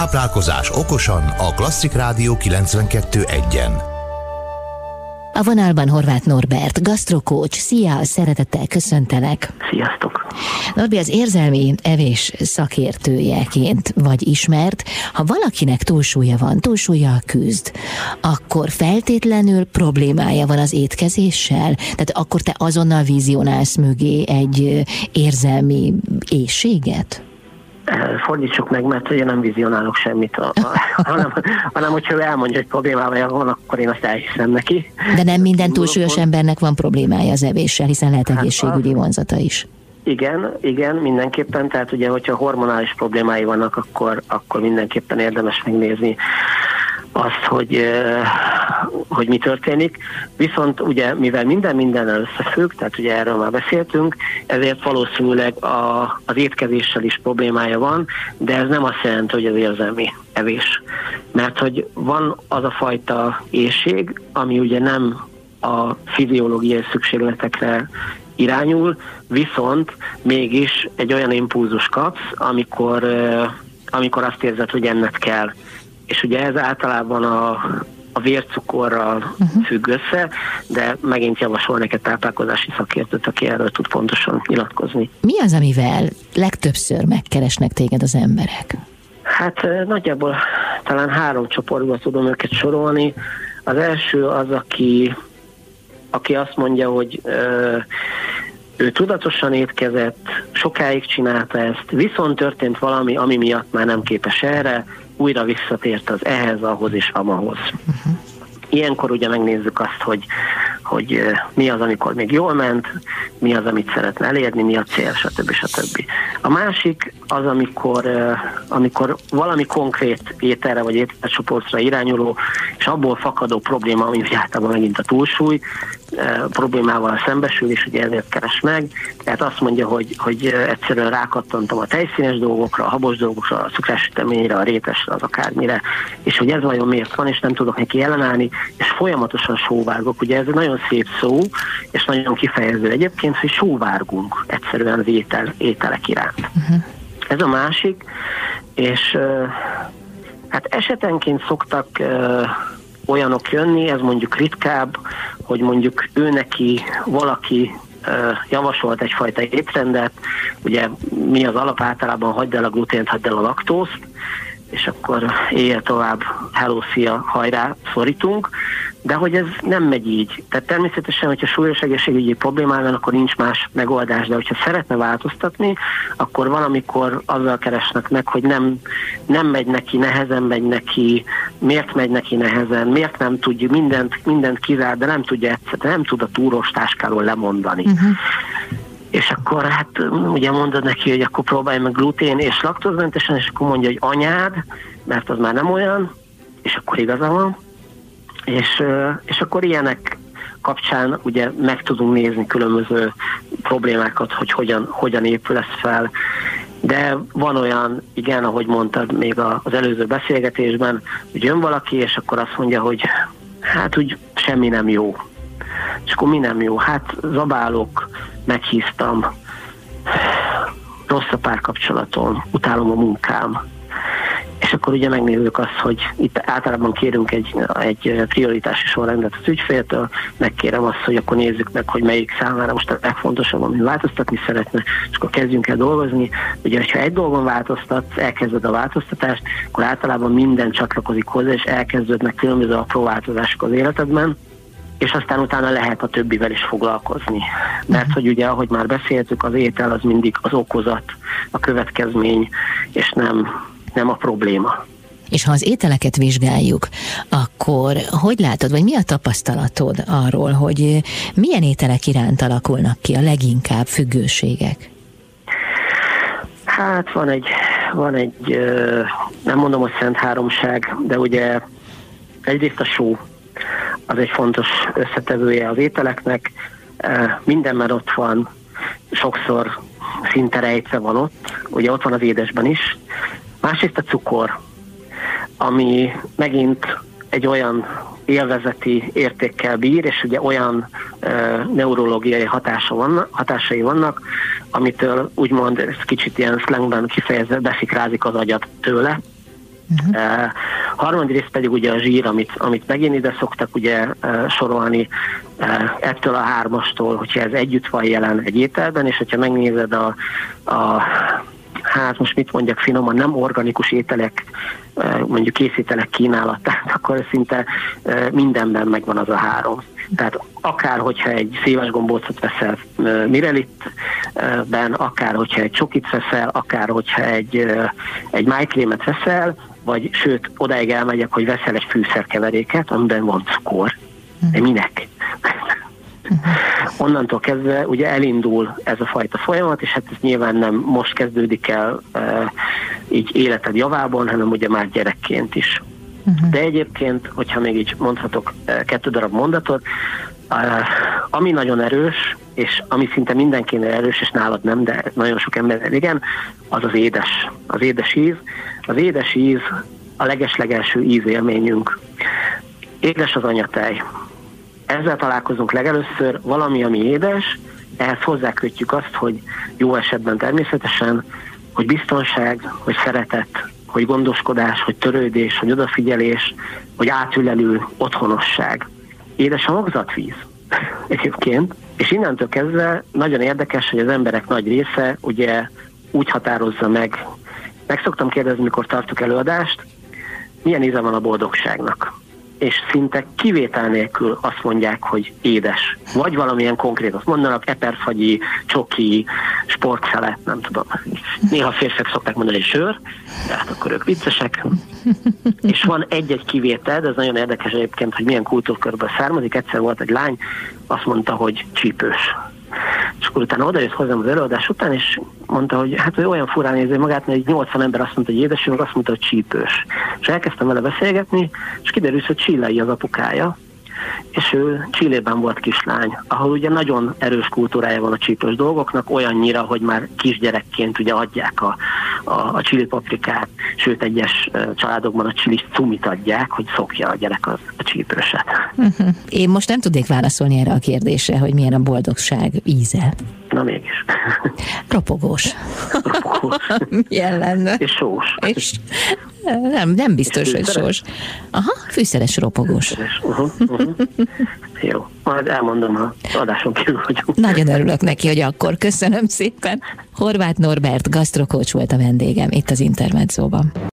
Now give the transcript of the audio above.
Táplálkozás okosan a Klasszik Rádió 92.1-en. A vonalban Horváth Norbert, gasztrokócs. Szia, szeretettel köszöntelek. Sziasztok. Norbi az érzelmi evés szakértőjeként vagy ismert. Ha valakinek túlsúlya van, túlsúlya küzd, akkor feltétlenül problémája van az étkezéssel? Tehát akkor te azonnal vizionálsz mögé egy érzelmi éjséget? Fordítsuk meg, mert ugye nem vizionálok semmit, a, a, hanem, hanem hogyha ő elmondja, hogy problémája van, akkor én azt elhiszem neki. De nem minden túlsúlyos embernek van problémája az evéssel, hiszen lehet hát egészségügyi vonzata is. Igen, igen, mindenképpen, tehát ugye, hogyha hormonális problémái vannak, akkor, akkor mindenképpen érdemes megnézni azt, hogy, hogy mi történik. Viszont ugye, mivel minden mindennel összefügg, tehát ugye erről már beszéltünk, ezért valószínűleg a, az étkezéssel is problémája van, de ez nem azt jelenti, hogy az érzelmi evés. Mert hogy van az a fajta éjség, ami ugye nem a fiziológiai szükségletekre irányul, viszont mégis egy olyan impulzus kapsz, amikor, amikor azt érzed, hogy ennek kell és ugye ez általában a, a vércukorral uh-huh. függ össze, de megint javasolnék egy táplálkozási szakértőt, aki erről tud pontosan nyilatkozni. Mi az, amivel legtöbbször megkeresnek téged az emberek? Hát nagyjából talán három csoportba tudom őket sorolni. Az első az, aki, aki azt mondja, hogy ö, ő tudatosan étkezett, sokáig csinálta ezt, viszont történt valami, ami miatt már nem képes erre, újra visszatért az ehhez, ahhoz és amahoz. Uh-huh. Ilyenkor ugye megnézzük azt, hogy, hogy mi az, amikor még jól ment, mi az, amit szeretne elérni, mi a cél, stb. stb. A másik az, amikor, amikor valami konkrét ételre vagy ételcsoportra irányuló, és abból fakadó probléma, ami általában megint a túlsúly, problémával szembesül, és ugye ezért keres meg. Tehát azt mondja, hogy, hogy egyszerűen rákattantam a tejszínes dolgokra, a habos dolgokra, a cukrásüteményre, a rétesre, az akármire, és hogy ez vajon miért van, és nem tudok neki ellenállni, és folyamatosan sóvárgok. Ugye ez egy nagyon szép szó, és nagyon kifejező egyébként, hogy sóvárgunk egyszerűen az étel, ételek iránt. Uh-huh. Ez a másik, és hát esetenként szoktak olyanok jönni, ez mondjuk ritkább, hogy mondjuk ő neki valaki javasolt egyfajta étrendet, ugye mi az alap általában hagyd el a glutént, hagyd el a laktózt, és akkor éjjel tovább hello, szia, hajrá, szorítunk, de hogy ez nem megy így. Tehát természetesen, hogyha súlyos egészségügyi problémá van, akkor nincs más megoldás, de hogyha szeretne változtatni, akkor valamikor azzal keresnek meg, hogy nem, nem megy neki, nehezen megy neki, miért megy neki nehezen, miért nem tudja, mindent, mindent kizár, de nem tudja egyszer, nem tud a túros táskáról lemondani. Uh-huh. És akkor hát ugye mondod neki, hogy akkor próbálj meg glutén és laktózmentesen, és akkor mondja, hogy anyád, mert az már nem olyan, és akkor igaza van és, és akkor ilyenek kapcsán ugye meg tudunk nézni különböző problémákat, hogy hogyan, hogyan épül ez fel. De van olyan, igen, ahogy mondtad még az előző beszélgetésben, hogy jön valaki, és akkor azt mondja, hogy hát úgy semmi nem jó. És akkor mi nem jó? Hát zabálok, meghíztam, rossz a párkapcsolatom, utálom a munkám, és akkor ugye megnézzük azt, hogy itt általában kérünk egy, egy prioritási sorrendet az ügyféltől, megkérem azt, hogy akkor nézzük meg, hogy melyik számára most a legfontosabb, amit változtatni szeretne, és akkor kezdjünk el dolgozni. Ugye, ha egy dolgon változtat, elkezded a változtatást, akkor általában minden csatlakozik hozzá, és elkezdődnek különböző apró változások az életedben, és aztán utána lehet a többivel is foglalkozni. Mert hogy ugye, ahogy már beszéltük, az étel az mindig az okozat, a következmény, és nem nem a probléma. És ha az ételeket vizsgáljuk, akkor hogy látod, vagy mi a tapasztalatod arról, hogy milyen ételek iránt alakulnak ki a leginkább függőségek? Hát van egy, van egy, nem mondom, hogy szent háromság, de ugye egyrészt a só, az egy fontos összetevője az ételeknek, minden már ott van, sokszor szinte rejtve van ott, ugye ott van az édesben is, Másrészt a cukor, ami megint egy olyan élvezeti értékkel bír, és ugye olyan e, neurológiai hatása vannak, hatásai vannak, amitől úgymond ez kicsit ilyen slangben kifejezve beszikrázik az agyat tőle, Uh-huh. Uh, harmadrészt pedig ugye a zsír, amit, amit megint ide szoktak ugye uh, sorolni, uh, ettől a hármastól, hogyha ez együtt van jelen egy ételben, és hogyha megnézed a, a hát most mit mondjak finoman, nem organikus ételek, mondjuk készítenek kínálatát, akkor szinte mindenben megvan az a három. Tehát akár, hogyha egy szíves gombócot veszel Mirelitben, akár, hogyha egy csokit veszel, akár, hogyha egy, egy májkrémet veszel, vagy sőt, odáig elmegyek, hogy veszel egy fűszerkeveréket, amiben van cukor. De minek? Onnantól kezdve ugye elindul ez a fajta folyamat, és hát ez nyilván nem most kezdődik el e, így életed javában, hanem ugye már gyerekként is. Uh-huh. De egyébként, hogyha még így mondhatok kettő darab mondatot, ami nagyon erős, és ami szinte mindenkinél erős, és nálad nem, de nagyon sok ember igen, az az édes, az édes íz. Az édes íz a legeslegelső ízélményünk. Édes az anyatej. Ezzel találkozunk legelőször, valami, ami édes, ehhez hozzákötjük azt, hogy jó esetben természetesen, hogy biztonság, hogy szeretet, hogy gondoskodás, hogy törődés, hogy odafigyelés, hogy átülelő otthonosság. Édes a magzatvíz egyébként, és innentől kezdve nagyon érdekes, hogy az emberek nagy része ugye úgy határozza meg, meg szoktam kérdezni, mikor tartok előadást, milyen íze van a boldogságnak és szinte kivétel nélkül azt mondják, hogy édes. Vagy valamilyen konkrét, azt mondanak eperfagyi, csoki, sportszelet, nem tudom. Néha férfiak szokták mondani, sör, de hát akkor ők viccesek. És van egy-egy kivétel, de ez nagyon érdekes egyébként, hogy milyen kultúrkörből származik. Egyszer volt egy lány, azt mondta, hogy csípős. Akkor utána odajött hozzám az előadás után, és mondta, hogy hát ő olyan furán érzi magát, mert egy 80 ember azt mondta, hogy édesünk, azt mondta, hogy csípős. És elkezdtem vele beszélgetni, és kiderült, hogy Csillai az apukája, és ő Csillében volt kislány, ahol ugye nagyon erős kultúrája van a csípős dolgoknak, olyannyira, hogy már kisgyerekként ugye adják a, a, a csili paprikát, sőt egyes családokban a csili cumit adják, hogy szokja a gyerek az, a csípőset. Uh-huh. Én most nem tudnék válaszolni erre a kérdésre, hogy milyen a boldogság íze. Na mégis. Ropogós. Ropogós. Milyen lenne? És sós. És nem, nem biztos, hogy sós. Aha, fűszeres ropogós. Fűszeres. Uh-huh, uh-huh. Jó, majd elmondom, ha adáson kívül vagyunk. Nagyon örülök neki, hogy akkor köszönöm szépen. Horváth Norbert, gasztrokócs volt a vendégem itt az Intermedzóban.